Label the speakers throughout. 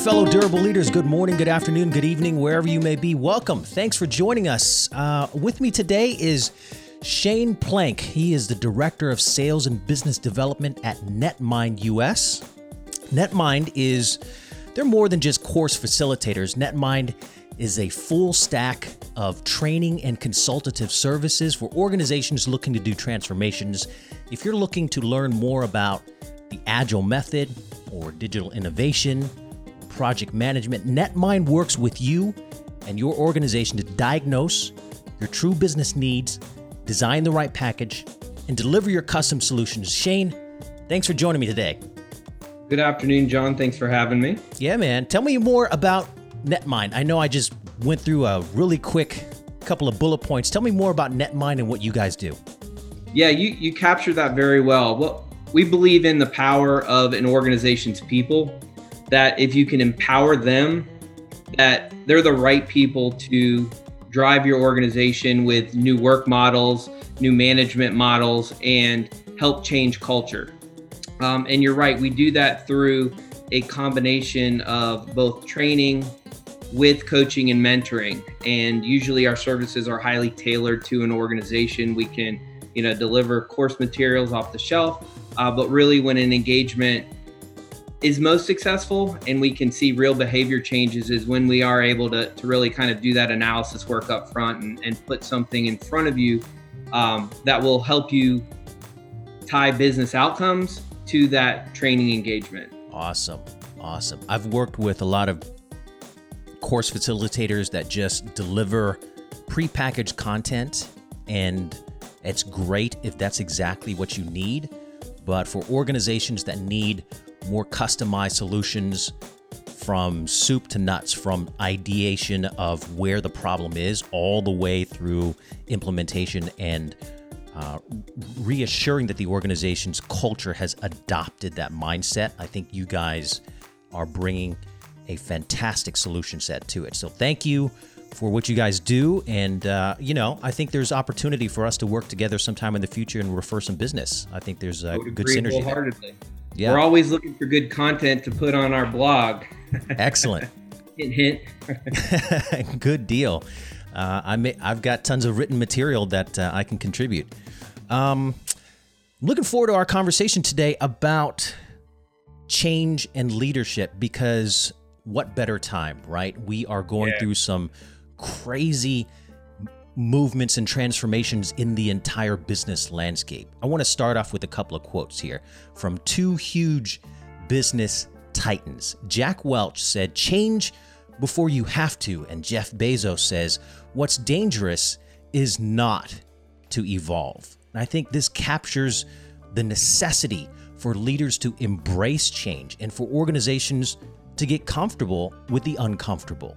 Speaker 1: fellow durable leaders. Good morning, good afternoon, good evening, wherever you may be. Welcome. Thanks for joining us. Uh, with me today is Shane Plank. He is the Director of Sales and Business Development at Netmind US. Netmind is, they're more than just course facilitators. Netmind is a full stack of training and consultative services for organizations looking to do transformations. If you're looking to learn more about the agile method or digital innovation, project management, Netmind works with you and your organization to diagnose your true business needs, design the right package, and deliver your custom solutions. Shane, thanks for joining me today.
Speaker 2: Good afternoon, John. Thanks for having me.
Speaker 1: Yeah, man. Tell me more about Netmind. I know I just went through a really quick couple of bullet points. Tell me more about Netmind and what you guys do.
Speaker 2: Yeah, you, you captured that very well. Well, we believe in the power of an organization's people that if you can empower them, that they're the right people to drive your organization with new work models, new management models, and help change culture. Um, and you're right, we do that through a combination of both training with coaching and mentoring. And usually our services are highly tailored to an organization. We can, you know, deliver course materials off the shelf, uh, but really when an engagement is most successful and we can see real behavior changes is when we are able to, to really kind of do that analysis work up front and, and put something in front of you um, that will help you tie business outcomes to that training engagement.
Speaker 1: Awesome. Awesome. I've worked with a lot of course facilitators that just deliver prepackaged content, and it's great if that's exactly what you need. But for organizations that need more customized solutions from soup to nuts, from ideation of where the problem is, all the way through implementation and uh, reassuring that the organization's culture has adopted that mindset. I think you guys are bringing a fantastic solution set to it. So thank you for what you guys do. And, uh, you know, I think there's opportunity for us to work together sometime in the future and refer some business. I think there's a good synergy. There.
Speaker 2: Yeah. We're always looking for good content to put on our blog.
Speaker 1: Excellent.
Speaker 2: hint, hint.
Speaker 1: good deal. Uh, I may, I've got tons of written material that uh, I can contribute. Um, looking forward to our conversation today about change and leadership because what better time, right? We are going yeah. through some crazy movements and transformations in the entire business landscape. I want to start off with a couple of quotes here from two huge business titans. Jack Welch said, Change before you have to. And Jeff Bezos says, What's dangerous is not to evolve. And I think this captures the necessity for leaders to embrace change and for organizations to get comfortable with the uncomfortable.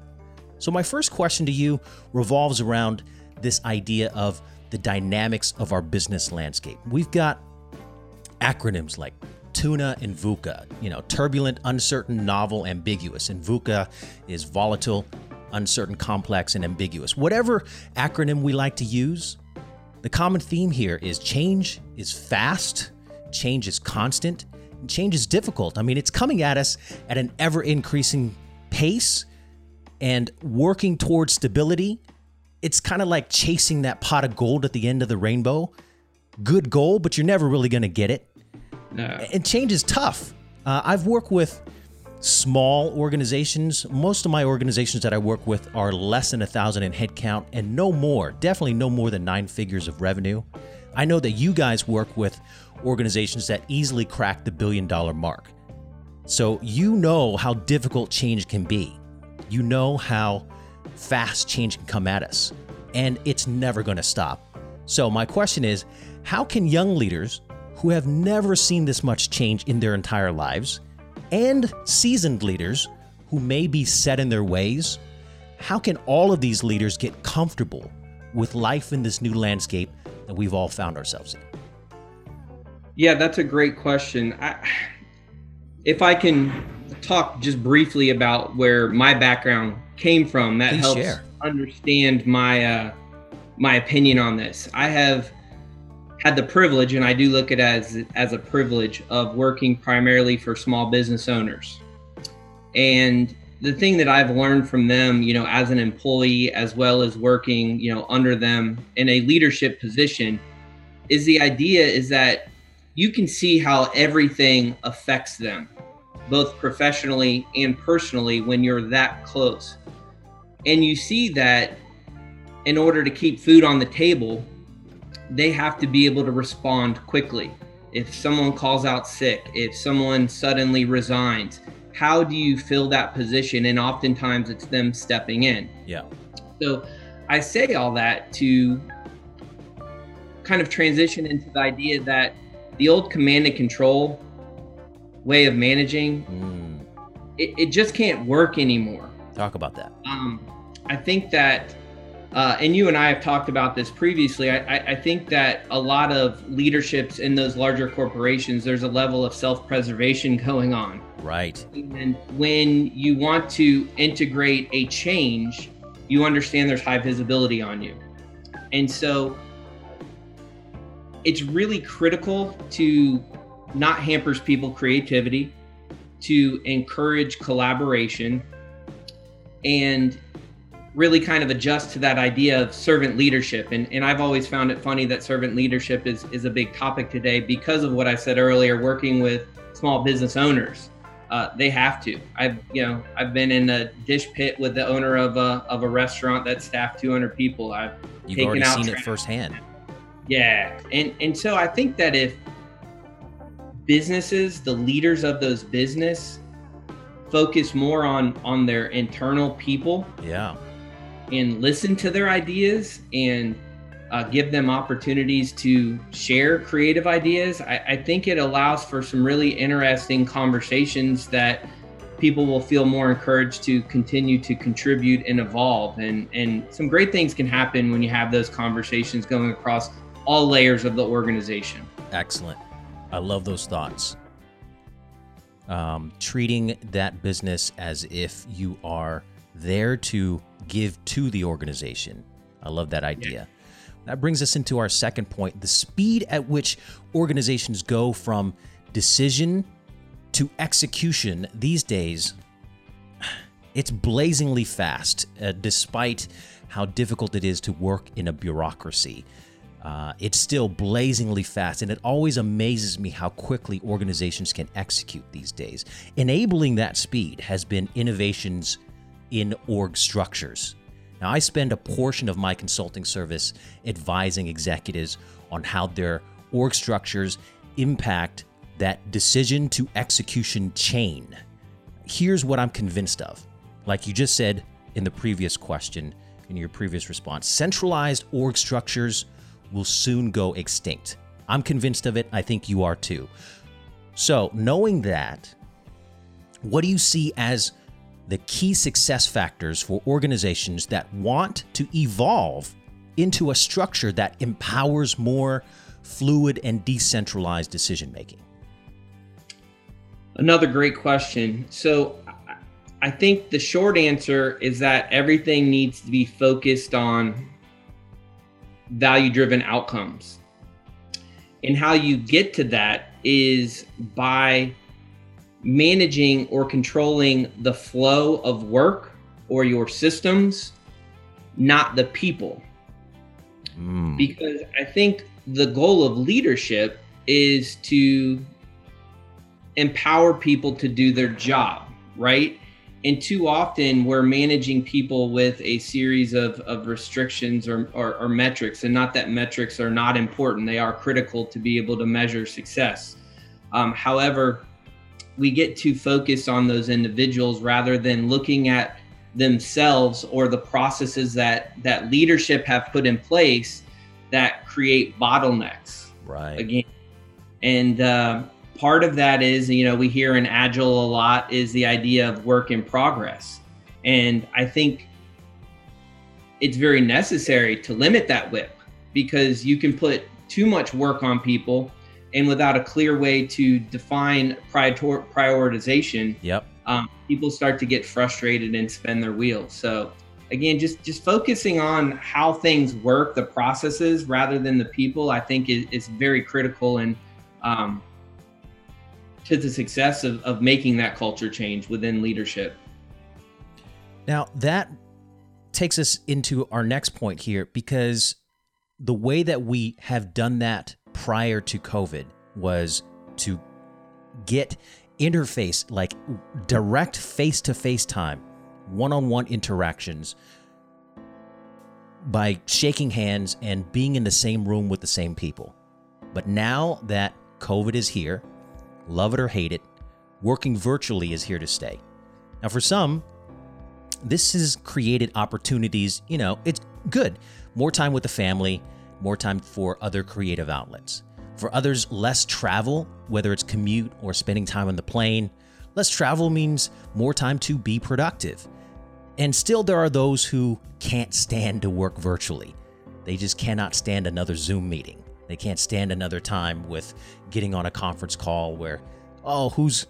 Speaker 1: So, my first question to you revolves around this idea of the dynamics of our business landscape. We've got acronyms like tuna and VUCA, you know, turbulent, uncertain, novel, ambiguous. And VUCA is volatile, uncertain, complex, and ambiguous. Whatever acronym we like to use, the common theme here is change is fast, change is constant, and change is difficult. I mean, it's coming at us at an ever increasing pace and working towards stability it's kind of like chasing that pot of gold at the end of the rainbow. Good goal, but you're never really going to get it. No. And change is tough. Uh, I've worked with small organizations. Most of my organizations that I work with are less than a thousand in headcount and no more, definitely no more than nine figures of revenue. I know that you guys work with organizations that easily crack the billion dollar mark. So you know how difficult change can be. You know how fast change can come at us, and it's never going to stop. So, my question is how can young leaders who have never seen this much change in their entire lives, and seasoned leaders who may be set in their ways, how can all of these leaders get comfortable with life in this new landscape that we've all found ourselves in?
Speaker 2: Yeah, that's a great question. I, if I can talk just briefly about where my background came from that Please helps share. understand my uh, my opinion on this. I have had the privilege, and I do look at it as as a privilege of working primarily for small business owners. And the thing that I've learned from them, you know, as an employee, as well as working, you know, under them in a leadership position, is the idea is that you can see how everything affects them, both professionally and personally, when you're that close. And you see that in order to keep food on the table, they have to be able to respond quickly. If someone calls out sick, if someone suddenly resigns, how do you fill that position? And oftentimes it's them stepping in.
Speaker 1: Yeah.
Speaker 2: So I say all that to kind of transition into the idea that the old command and control way of managing, mm. it, it just can't work anymore.
Speaker 1: Talk about that.
Speaker 2: Um, I think that uh, and you and I have talked about this previously. I, I, think that a lot of leaderships in those larger corporations, there's a level of self preservation going on.
Speaker 1: Right.
Speaker 2: And when you want to integrate a change, you understand there's high visibility on you. And so it's really critical to not hampers people creativity, to encourage collaboration, and really kind of adjust to that idea of servant leadership. And, and I've always found it funny that servant leadership is, is a big topic today because of what I said earlier, working with small business owners. Uh, they have to. I've you know I've been in a dish pit with the owner of a of a restaurant that staffed 200 people. I've
Speaker 1: You've taken already out seen trash. it firsthand.
Speaker 2: Yeah, and and so I think that if businesses, the leaders of those business, focus more on on their internal people,
Speaker 1: yeah,
Speaker 2: and listen to their ideas and uh, give them opportunities to share creative ideas, I, I, think it allows for some really interesting conversations that people will feel more encouraged to continue to contribute and evolve. And, and some great things can happen when you have those conversations going across all layers of the organization.
Speaker 1: Excellent. I love those thoughts. Um, treating that business as if you are there to give to the organization. I love that idea. Yeah. That brings us into our second point the speed at which organizations go from decision to execution these days. It's blazingly fast, uh, despite how difficult it is to work in a bureaucracy. Uh, it's still blazingly fast, and it always amazes me how quickly organizations can execute these days. Enabling that speed has been innovations in org structures. Now, I spend a portion of my consulting service advising executives on how their org structures impact that decision to execution chain. Here's what I'm convinced of. Like you just said in the previous question, in your previous response, centralized org structures will soon go extinct. I'm convinced of it. I think you are too. So, knowing that, what do you see as the key success factors for organizations that want to evolve into a structure that empowers more fluid and decentralized decision making?
Speaker 2: Another great question. So, I think the short answer is that everything needs to be focused on value driven outcomes. And how you get to that is by managing or controlling the flow of work or your systems, not the people. Mm. Because I think the goal of leadership is to empower people to do their job, right? And too often we're managing people with a series of, of restrictions or, or, or metrics, and not that metrics are not important, they are critical to be able to measure success. Um, however, we get too focused on those individuals rather than looking at themselves or the processes that that leadership have put in place that create bottlenecks.
Speaker 1: Right.
Speaker 2: Again and uh, part of that is you know we hear in agile a lot is the idea of work in progress and i think it's very necessary to limit that WIP because you can put too much work on people and without a clear way to define prior- prioritization,
Speaker 1: yep.
Speaker 2: Um, people start to get frustrated and spin their wheels. So again, just just focusing on how things work, the processes rather than the people, I think is, is very critical. And um, to the success of, of making that culture change within leadership.
Speaker 1: Now, that takes us into our next point here because the way that we have done that prior to COVID was to get interface, like direct face to face time, one on one interactions by shaking hands and being in the same room with the same people. But now that COVID is here, love it or hate it, working virtually is here to stay. Now, for some, this has created opportunities, you know, it's good. More time with the family, more time for other creative outlets. For others, less travel, whether it's commute or spending time on the plane. Less travel means more time to be productive. And still, there are those who can't stand to work virtually. They just cannot stand another Zoom meeting. They can't stand another time with getting on a conference call where, oh, who's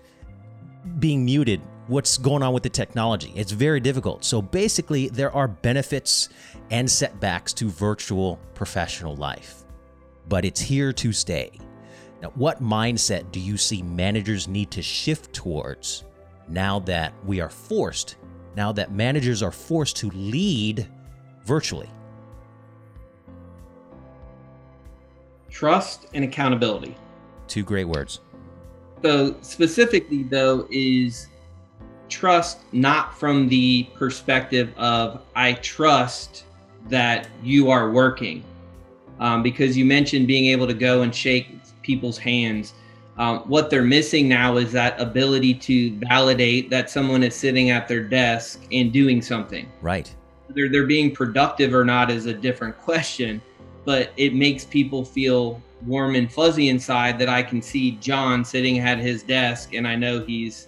Speaker 1: being muted? What's going on with the technology? It's very difficult. So basically, there are benefits and setbacks to virtual professional life, but it's here to stay. Now, what mindset do you see managers need to shift towards now that we are forced, now that managers are forced to lead virtually?
Speaker 2: Trust and accountability.
Speaker 1: Two great words.
Speaker 2: So, specifically, though, is trust not from the perspective of I trust that you are working. Um, because you mentioned being able to go and shake people's hands. Um, what they're missing now is that ability to validate that someone is sitting at their desk and doing something.
Speaker 1: Right.
Speaker 2: They're, they're being productive or not is a different question, but it makes people feel warm and fuzzy inside that I can see John sitting at his desk and I know he's,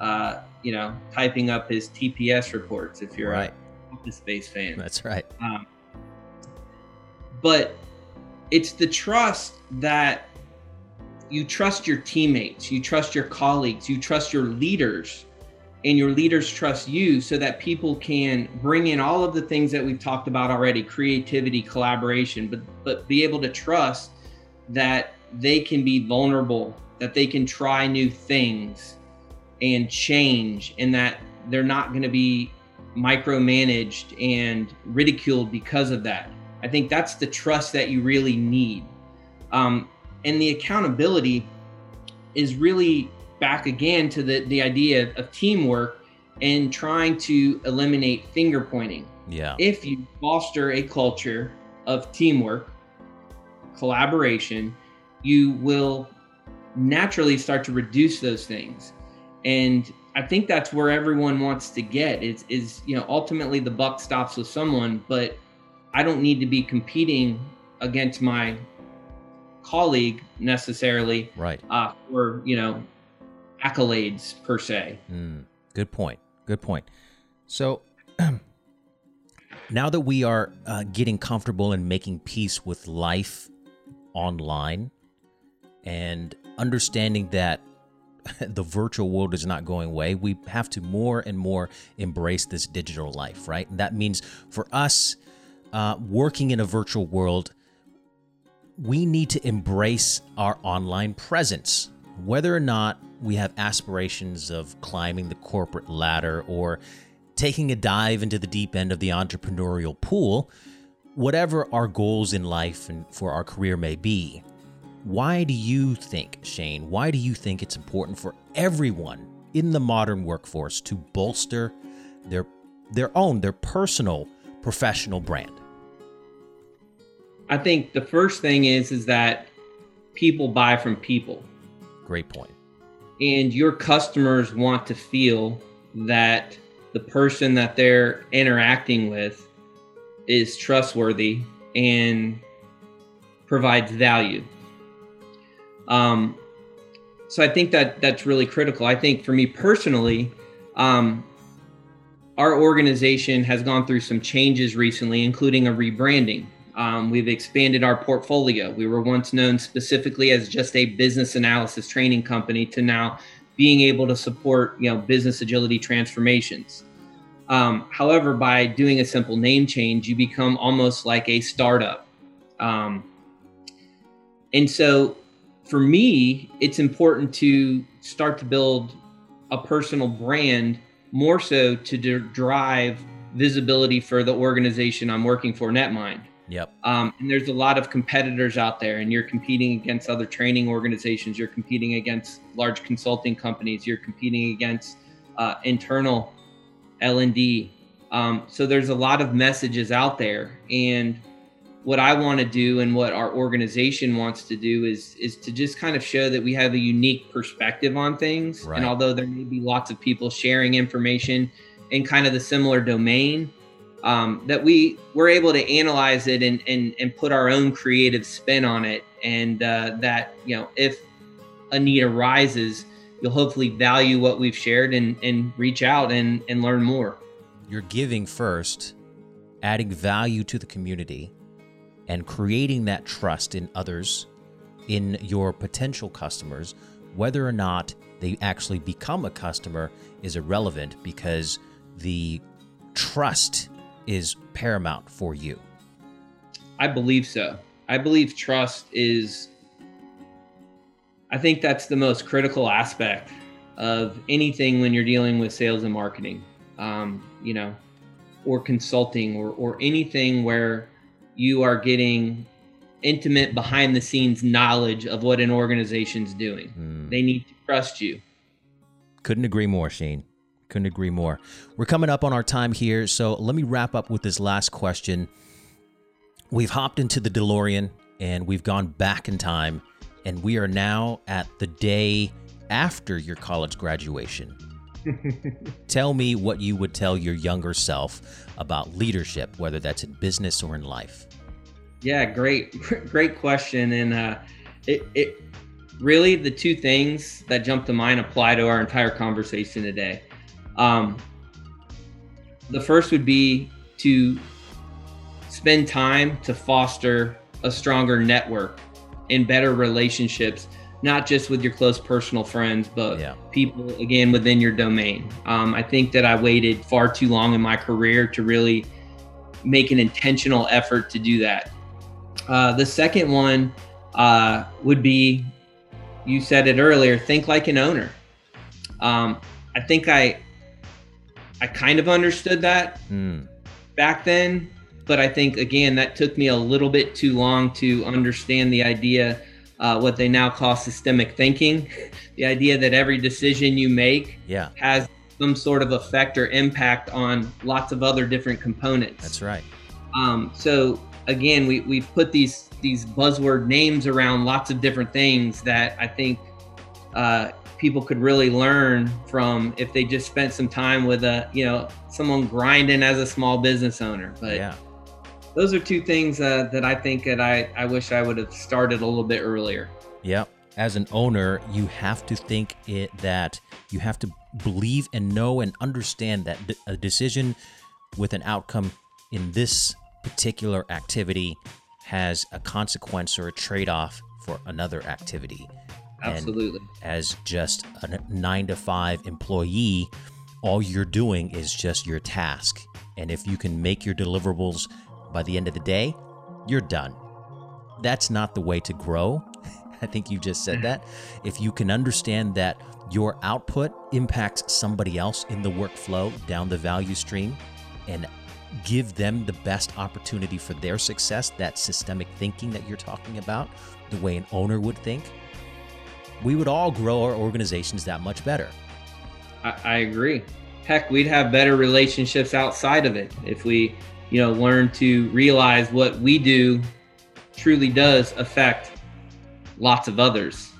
Speaker 2: uh, you know, typing up his TPS reports if you're right. a Office Space fan.
Speaker 1: That's right. Um,
Speaker 2: but it's the trust that you trust your teammates, you trust your colleagues, you trust your leaders, and your leaders trust you so that people can bring in all of the things that we've talked about already creativity, collaboration, but, but be able to trust that they can be vulnerable, that they can try new things and change, and that they're not going to be micromanaged and ridiculed because of that. I think that's the trust that you really need. Um, and the accountability is really back again to the, the idea of teamwork and trying to eliminate finger pointing.
Speaker 1: Yeah.
Speaker 2: If you foster a culture of teamwork, collaboration, you will naturally start to reduce those things. And I think that's where everyone wants to get is is you know ultimately the buck stops with someone, but I don't need to be competing against my colleague necessarily
Speaker 1: right
Speaker 2: uh, for you know accolades per se.
Speaker 1: Mm, good point good point. So now that we are uh, getting comfortable and making peace with life online and understanding that the virtual world is not going away we have to more and more embrace this digital life right? And that means for us uh, working in a virtual world we need to embrace our online presence. Whether or not we have aspirations of climbing the corporate ladder or taking a dive into the deep end of the entrepreneurial pool, whatever our goals in life and for our career may be, why do you think, Shane, why do you think it's important for everyone in the modern workforce to bolster their their own, their personal professional brand?
Speaker 2: I think the first thing is is that people buy from people.
Speaker 1: Great point.
Speaker 2: And your customers want to feel that the person that they're interacting with is trustworthy and provides value. Um, so I think that that's really critical. I think for me personally, um, our organization has gone through some changes recently, including a rebranding. Um, we've expanded our portfolio. We were once known specifically as just a business analysis training company to now being able to support you know business agility transformations. Um, however, by doing a simple name change, you become almost like a startup. Um, and so for me, it's important to start to build a personal brand more so to drive visibility for the organization I'm working for, Netmind.
Speaker 1: Yep.
Speaker 2: Um, and there's a lot of competitors out there, and you're competing against other training organizations. You're competing against large consulting companies. You're competing against uh, internal L and D. Um, so there's a lot of messages out there, and what I want to do and what our organization wants to do is is to just kind of show that we have a unique perspective on things.
Speaker 1: Right.
Speaker 2: And although there may be lots of people sharing information in kind of the similar domain, um, that we we're able to analyze it and and and put our own creative spin on it, and uh, that you know if a need arises, you'll hopefully value what we've shared and and reach out and and learn more.
Speaker 1: You're giving first, adding value to the community, and creating that trust in others, in your potential customers. Whether or not they actually become a customer is irrelevant because the trust is paramount for you.
Speaker 2: I believe so. I believe trust is, I think that's the most critical aspect of anything when you're dealing with sales and marketing, um, you know, or consulting or, or anything where you are getting intimate behind the scenes knowledge of what an organization's doing.
Speaker 1: Hmm.
Speaker 2: They need to trust you.
Speaker 1: Couldn't agree more, Shane. Couldn't agree more. We're coming up on our time here, so let me wrap up with this last question. We've hopped into the DeLorean and we've gone back in time, and we are now at the day after your college graduation. tell me what you would tell your younger self about leadership, whether that's in business or in life.
Speaker 2: Yeah, great, great question. And uh, it, it really the two things that jump to mind apply to our entire conversation today. Um, the first would be to spend time to foster a stronger network and better relationships, not just with your close personal friends, but
Speaker 1: Yeah.
Speaker 2: people again within your domain. Um, I think that I waited far too long in my career to really make an intentional effort to do that. Uh, the second one uh, would be you said it earlier think like an owner. Um, I think I I kind of understood that
Speaker 1: Hmm.
Speaker 2: back then, but I think again that took me a little bit too long to understand the idea, uh, what they now call systemic thinking, the idea that every decision you make
Speaker 1: Yeah,
Speaker 2: has some sort of effect or impact on lots of other different components.
Speaker 1: that's right.
Speaker 2: Um, so again, we we've put these these buzzword names around lots of different things that I think uh, people could really learn from if they just spent some time with a you know someone grinding as a small business owner. But
Speaker 1: yeah.
Speaker 2: those are two things uh, that I think that I I wish I would have started a little bit earlier.
Speaker 1: yeah As an owner, you have to think it that you have to believe and know and understand that a decision with an outcome in this particular activity has a consequence or a trade-off for another activity. And
Speaker 2: Absolutely.
Speaker 1: as just a 9 to 5 employee, all you're doing is just your task. And if you can make your deliverables by the end of the day, you're done. That's not the way to grow. I think you just said mm. that. If you can understand that your output impacts somebody else in the workflow down the value stream and give them the best opportunity for their success, that systemic thinking that you're talking about, the way an owner would think, we would all grow our organizations that much better.
Speaker 2: I, I agree. Heck, we'd have better relationships outside of it if we, you know, learn to realize what we do truly does affect lots of others.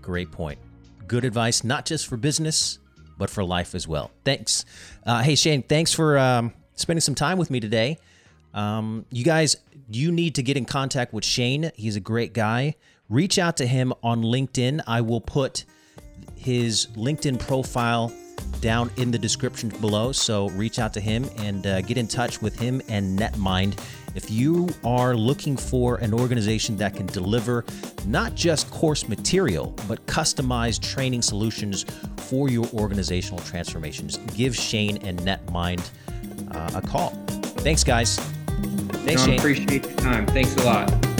Speaker 1: Great point. Good advice, not just for business, but for life as well. Thanks. Uh, hey, Shane, thanks for um, spending some time with me today. Um, you guys, you need to get in contact with Shane. He's a great guy. Reach out to him on LinkedIn. I will put his LinkedIn profile down in the description below. So reach out to him and uh, get in touch with him and Netmind. If you are looking for an organization that can deliver not just course material, but customized training solutions for your organizational transformations, give Shane and Netmind uh, a call. Thanks, guys. Thanks,
Speaker 2: John,
Speaker 1: Shane.
Speaker 2: appreciate your time. Thanks a lot.